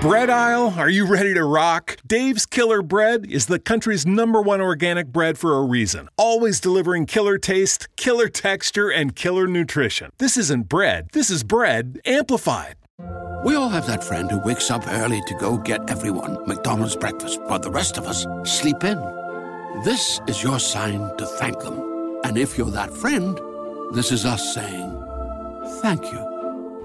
Bread aisle, are you ready to rock? Dave's Killer Bread is the country's number one organic bread for a reason. Always delivering killer taste, killer texture, and killer nutrition. This isn't bread, this is bread amplified. We all have that friend who wakes up early to go get everyone McDonald's breakfast, while the rest of us sleep in. This is your sign to thank them. And if you're that friend, this is us saying thank you.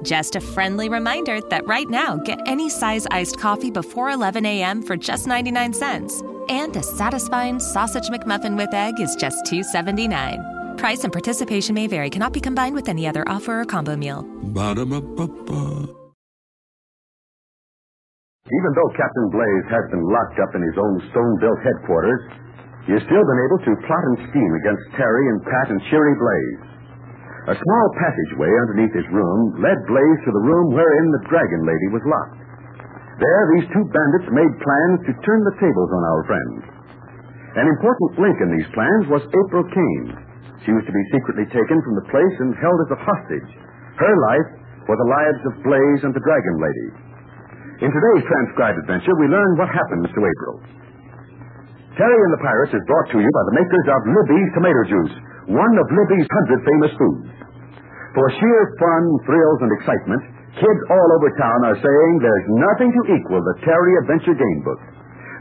Just a friendly reminder that right now, get any size iced coffee before 11 a.m. for just 99 cents. And a satisfying sausage McMuffin with egg is just $2.79. Price and participation may vary, cannot be combined with any other offer or combo meal. Ba-da-ba-ba-ba. Even though Captain Blaze has been locked up in his own stone-built headquarters, he has still been able to plot and scheme against Terry and Pat and Cheery Blaze. A small passageway underneath his room led Blaze to the room wherein the Dragon Lady was locked. There, these two bandits made plans to turn the tables on our friends. An important link in these plans was April Kane. She was to be secretly taken from the place and held as a hostage. Her life for the lives of Blaze and the Dragon Lady. In today's transcribed adventure, we learn what happens to April. Terry and the Pirates is brought to you by the makers of Libby's Tomato Juice, one of Libby's hundred famous foods. For sheer fun, thrills, and excitement, kids all over town are saying there's nothing to equal the Terry Adventure Game Book.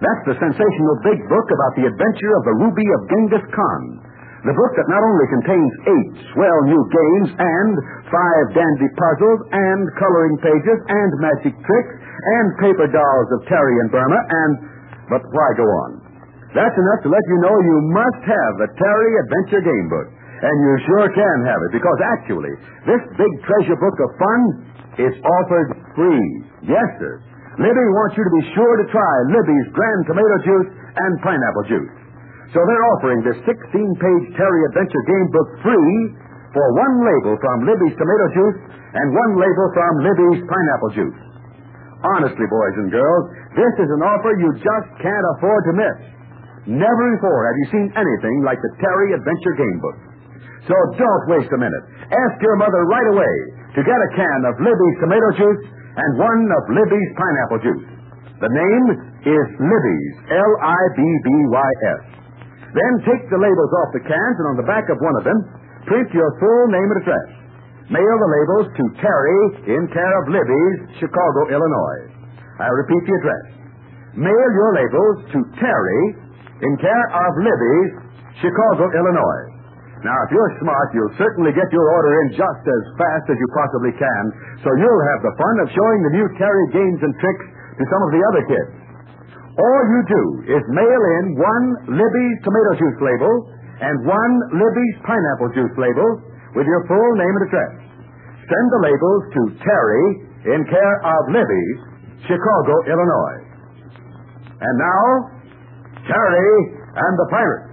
That's the sensational big book about the adventure of the Ruby of Genghis Khan. The book that not only contains eight swell new games and five dandy puzzles and coloring pages and magic tricks and paper dolls of Terry and Burma and... But why go on? That's enough to let you know you must have the Terry Adventure Game Book. And you sure can have it because actually, this big treasure book of fun is offered free. Yes, sir. Libby wants you to be sure to try Libby's Grand Tomato Juice and Pineapple Juice. So they're offering this 16-page Terry Adventure Game Book free for one label from Libby's Tomato Juice and one label from Libby's Pineapple Juice. Honestly, boys and girls, this is an offer you just can't afford to miss. Never before have you seen anything like the Terry Adventure Game Book. So don't waste a minute. Ask your mother right away to get a can of Libby's tomato juice and one of Libby's pineapple juice. The name is Libby's, L-I-B-B-Y-S. Then take the labels off the cans and on the back of one of them, print your full name and address. Mail the labels to Terry in care of Libby's, Chicago, Illinois. I repeat the address. Mail your labels to Terry in care of Libby's, Chicago, Illinois. Now, if you're smart, you'll certainly get your order in just as fast as you possibly can, so you'll have the fun of showing the new Terry games and tricks to some of the other kids. All you do is mail in one Libby's tomato juice label and one Libby's pineapple juice label with your full name and address. Send the labels to Terry in care of Libby's, Chicago, Illinois. And now, Terry and the Pirates.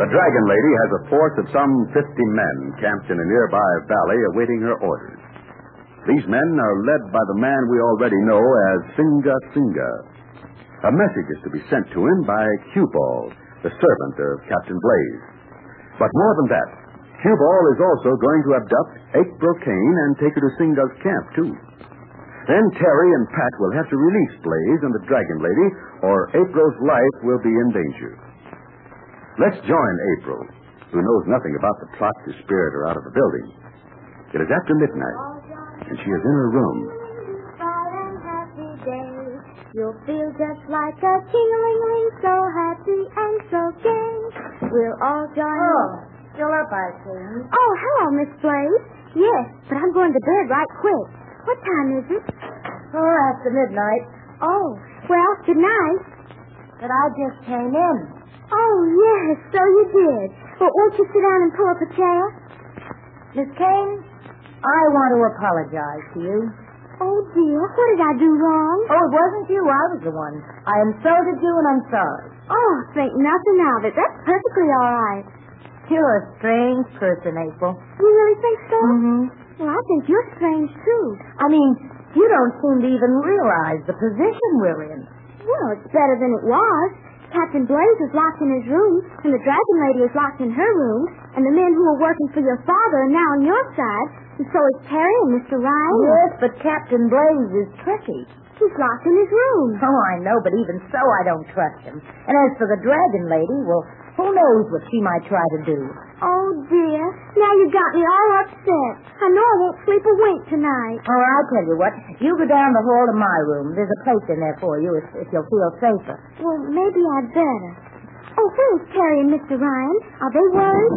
The Dragon Lady has a force of some 50 men camped in a nearby valley awaiting her orders. These men are led by the man we already know as Singa Singa. A message is to be sent to him by Q-Ball, the servant of Captain Blaze. But more than that, Q-Ball is also going to abduct April Kane and take her to Singa's camp, too. Then Terry and Pat will have to release Blaze and the Dragon Lady, or April's life will be in danger. Let's join April, who knows nothing about the plot to spirit her out of the building. It is after midnight, and she is in her room. bright and happy day. You'll feel just like a king-a-ling-ling, so happy and so gay. We'll all join. Oh, still up, I see. Oh, hello, Miss Blaze. Yes, but I'm going to bed right quick. What time is it? Oh, after midnight. Oh, well, good night. But I just came in. Oh, yes, so you did. Well, won't you sit down and pull up a chair? Miss Kane, I want to apologize to you. Oh, dear, what did I do wrong? Oh, it wasn't you. I was the one. I insulted you, and I'm sorry. Oh, think nothing of it. That's perfectly all right. You're a strange person, April. You really think so? Mm-hmm. Well, I think you're strange, too. I mean, you don't seem to even realize the position we're in. Well, it's better than it was. Captain Blaze is locked in his room, and the Dragon Lady is locked in her room. And the men who were working for your father are now on your side. And so is Terry and Mr. Ryan. Yes, but Captain Blaze is tricky. He's locked in his room. Oh, I know, but even so, I don't trust him. And as for the dragon lady, well, who knows what she might try to do? Oh, dear. Now you got me all upset. I know I won't sleep a wink tonight. Oh, I'll tell you what. You go down the hall to my room. There's a place in there for you if, if you'll feel safer. Well, maybe I'd better. Oh, where's Terry and Mr. Ryan? Are they worried?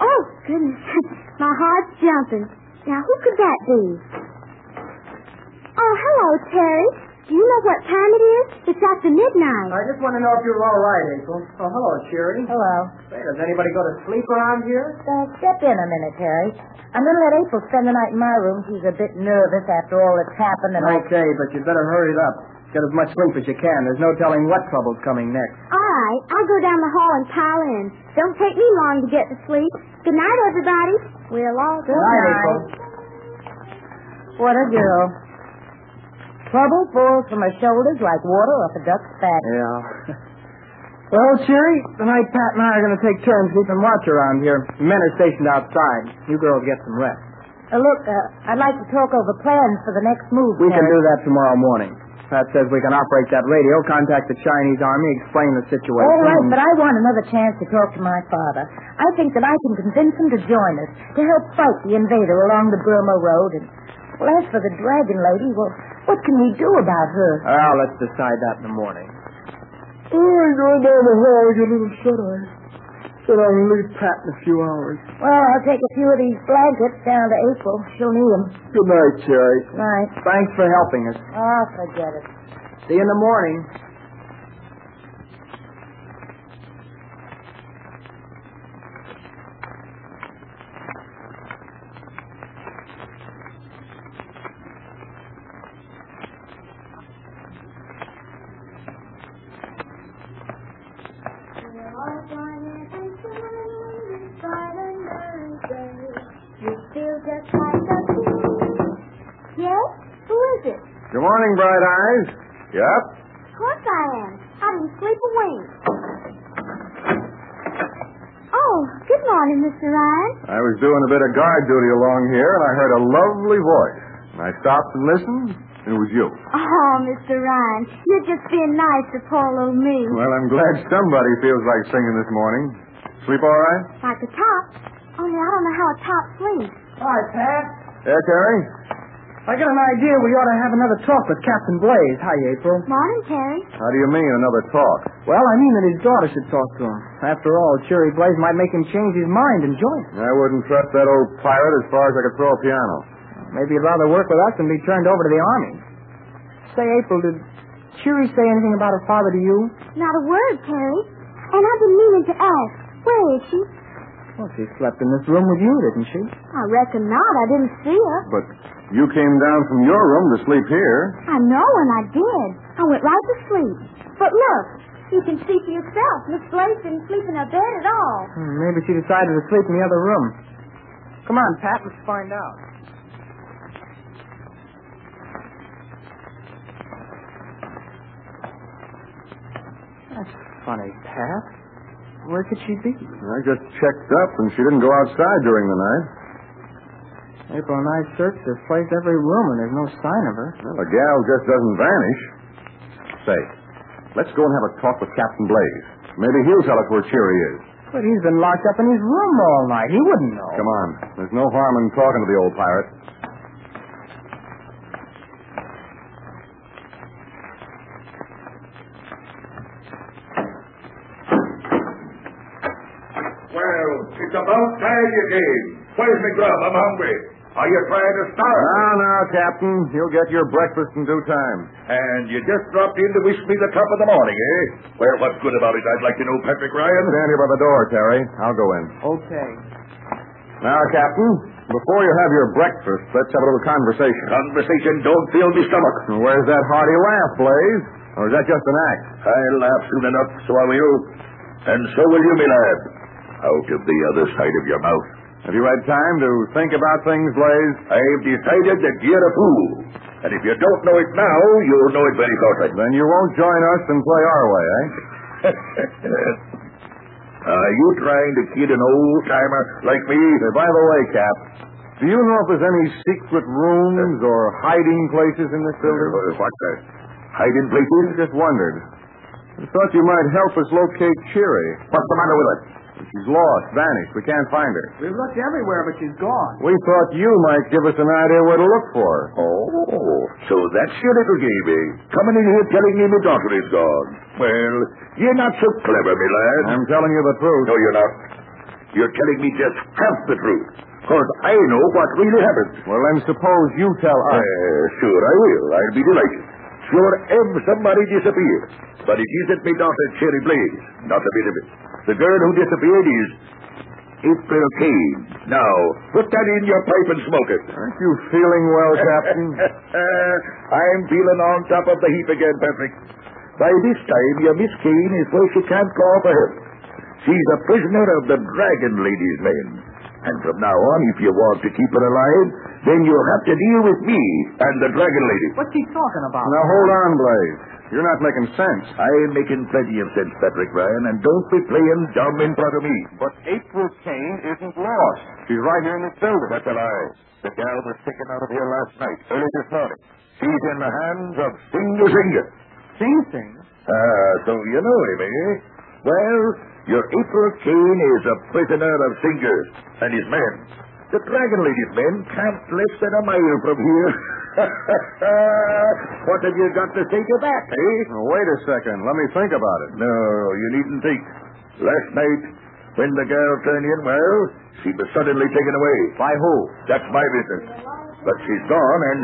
Oh, goodness. My heart's jumping. Now, who could that be? Oh, hello, Terry. Do you know what time it is? It's after midnight. I just want to know if you're all right, April. Oh, hello, Cheery. Hello. Say, does anybody go to sleep around here? Uh, step in a minute, Terry. I'm going to let April spend the night in my room. She's a bit nervous after all that's happened, and I... Okay, but you'd better hurry it up. Get as much sleep as you can. There's no telling what trouble's coming next. All right, I'll go down the hall and pile in. Don't take me long to get to sleep. Good night, everybody. We'll all go. Good Night, night. April. What a girl. Trouble falls from her shoulders like water off a duck's back. Yeah. well, Cheery, tonight Pat and I are going to take turns keeping watch around here. The men are stationed outside. You girls get some rest. Uh, look, uh, I'd like to talk over plans for the next move. We can do that tomorrow morning. Pat says we can operate that radio, contact the Chinese army, explain the situation. All right, but I want another chance to talk to my father. I think that I can convince him to join us, to help fight the invader along the Burma Road. And, well, as for the dragon lady, well, what can we do about her? Well, let's decide that in the morning. Oh, I'm going down the hall to get a little shut-eye. Said I'll leave Pat in a few hours. Well, I'll take a few of these blankets down to April. She'll need them. Good night, Cheery. Right. Thanks for helping us. Oh, forget it. See you in the morning. Yep. Of course I am. I didn't sleep a wink. Oh, good morning, Mr. Ryan. I was doing a bit of guard duty along here, and I heard a lovely voice. And I stopped and listened, and it was you. Oh, Mr. Ryan, you're just being nice to poor little me. Well, I'm glad somebody feels like singing this morning. Sleep all right? Like a top. Only I don't know how a top sleeps. Hi, Pat. Yeah, Terry? I got an idea we ought to have another talk with Captain Blaze. Hi, April. Morning, Terry. How do you mean, another talk? Well, I mean that his daughter should talk to him. After all, Cheery Blaze might make him change his mind and join us. I wouldn't trust that old pirate as far as I could throw a piano. Maybe he'd rather work with us than be turned over to the army. Say, April, did Cheery say anything about her father to you? Not a word, Terry. And I've been meaning to ask. Where is she? Well, she slept in this room with you, didn't she? I reckon not. I didn't see her. But you came down from your room to sleep here. I know, and I did. I went right to sleep. But look, you can see for yourself. Miss Blaze didn't sleep in her bed at all. Hmm, maybe she decided to sleep in the other room. Come on, Pat, let's find out. That's funny, Pat. Where could she be? I just checked up, and she didn't go outside during the night. April and I searched this place every room, and there's no sign of her. Well, the gal just doesn't vanish. Say, let's go and have a talk with Captain Blaze. Maybe he'll tell us where Cheery is. But he's been locked up in his room all night. He wouldn't know. Come on. There's no harm in talking to the old pirate. Well, it's about time you came. Where's my grub? I'm hungry. Are you trying to starve? me? Now, now, Captain. You'll get your breakfast in due time. And you just dropped in to wish me the top of the morning, eh? Well, what's good about it, I'd like to know, Patrick Ryan. Stand here by the door, Terry. I'll go in. Okay. Now, Captain, before you have your breakfast, let's have a little conversation. Conversation don't fill me stomach. Where's that hearty laugh, Blaze? Or is that just an act? I'll laugh soon enough, so I will. And so will you, me lad. Out of the other side of your mouth. Have you had time to think about things, Blaze? I've decided that you're a fool. And if you don't know it now, you'll know it very shortly. Then you won't join us and play our way, eh? Are you trying to kid an old timer like me? Say, by the way, Cap, do you know if there's any secret rooms or hiding places in this building? Uh, what? Uh, hiding places? Just wondered. I thought you might help us locate Cheery. What's the matter with her? She's lost, vanished. We can't find her. We've looked everywhere, but she's gone. We thought you might give us an idea where to look for her. Oh, so that's your little game, eh? Coming in here telling me my daughter is gone. Well, you're not so clever, me lad. I'm telling you the truth. No, you're not. You're telling me just half the truth. Because I know what really happened. Well, then suppose you tell us. Uh, sure, I will. I'll be delighted. Sure, if somebody disappeared. But it isn't my daughter, Cheery Blaze. Not a bit of it. The girl who disappeared is April Kane. Now, put that in your pipe and smoke it. Aren't you feeling well, Captain? I'm feeling on top of the heap again, Patrick. By this time, your Miss Kane is where she can't call for help. She's a prisoner of the Dragon Lady's men. And from now on, if you want to keep her alive, then you'll have to deal with me and the Dragon Lady. What's he talking about? Now, hold on, Blaze. You're not making sense. I'm making plenty of sense, Patrick Ryan, and don't be playing dumb in front of me. But April Kane isn't lost. She's right here in this building. That's a lie. The gal was taken out of here last night, early this morning. She's in the hands of Singa Singa. Sing Sing? Ah, so you know him, eh? Well, your April Kane is a prisoner of Singa and his men. The Dragon Lady's men camped less than a mile from here. what have you got to say to that, eh? Now, wait a second. Let me think about it. No, you needn't think. Last night, when the girl turned in, well, she was suddenly taken away. By who? That's my business. But she's gone, and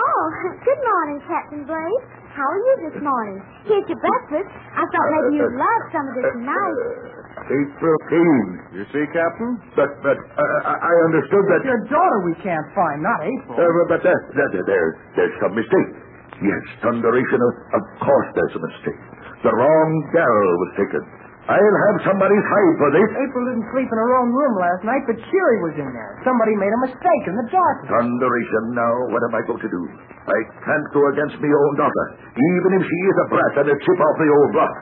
Oh, good morning, Captain Blaze. How are you this morning? Here's your breakfast. I thought maybe you'd love some of this tonight. April Kane. You see, Captain? But, but uh, I I understood that. Your daughter we can't find, not April. Uh, but that, that, there, there's some mistake. Yes, thunderation, of, of course there's a mistake. The wrong gal was taken. I'll have somebody's hide for this. April didn't sleep in her own room last night, but Cheery was in there. Somebody made a mistake in the darkness. Thunderation now, what am I going to do? I can't go against my own daughter, even if she is a brat and a chip off the old block.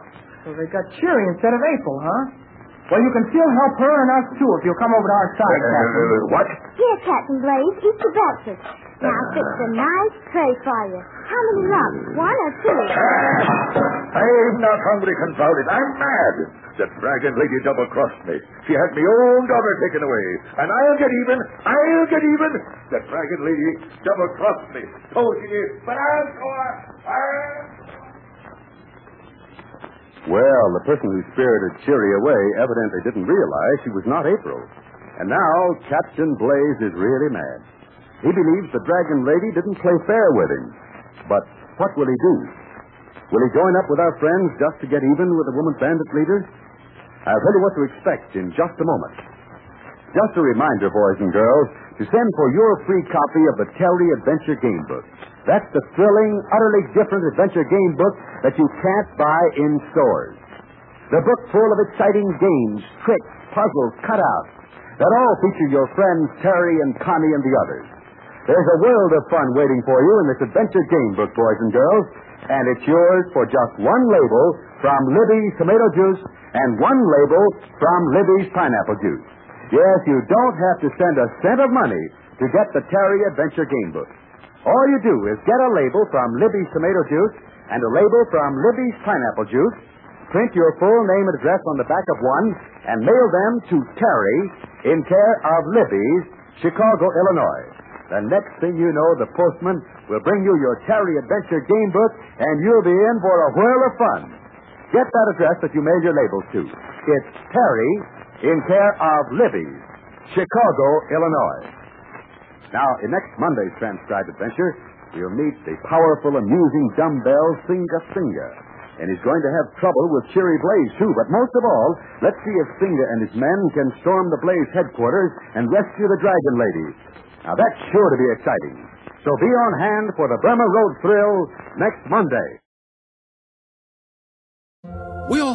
So they got Cheery instead of April, huh? Well, you can still help her and us, too, if you'll come over to our side, Uh, Captain. uh, what? Here, Captain Blaze, eat your breakfast. Now, I fixed a nice tray for you. How many lumps? One or two? I'm not hungry, confound it. I'm mad. The dragon lady double-crossed me. She had my own daughter taken away. And I'll get even. I'll get even. The dragon lady double-crossed me. Told she did. But I'll go. I'll... Well, the person who spirited Cheery away evidently didn't realize she was not April. And now Captain Blaze is really mad. He believes the Dragon Lady didn't play fair with him. But what will he do? Will he join up with our friends just to get even with the woman bandit leader? I'll tell you what to expect in just a moment. Just a reminder, boys and girls, to send for your free copy of the Terry Adventure Game Book. That's the thrilling, utterly different adventure game book that you can't buy in stores. The book full of exciting games, tricks, puzzles, cutouts that all feature your friends Terry and Connie and the others. There's a world of fun waiting for you in this adventure game book, boys and girls, and it's yours for just one label from Libby's tomato juice and one label from Libby's pineapple juice. Yes, you don't have to spend a cent of money to get the Terry Adventure Game Book. All you do is get a label from Libby's tomato juice and a label from Libby's pineapple juice, print your full name and address on the back of one, and mail them to Terry in care of Libby's, Chicago, Illinois. The next thing you know, the postman will bring you your Terry Adventure Game Book, and you'll be in for a whirl of fun. Get that address that you mailed your labels to. It's Terry in care of Libby's, Chicago, Illinois. Now, in next Monday's transcribed adventure, we'll meet the powerful, amusing dumbbell Singa Singa. And he's going to have trouble with Cheery Blaze, too. But most of all, let's see if Singa and his men can storm the Blaze headquarters and rescue the Dragon Lady. Now, that's sure to be exciting. So be on hand for the Burma Road Thrill next Monday.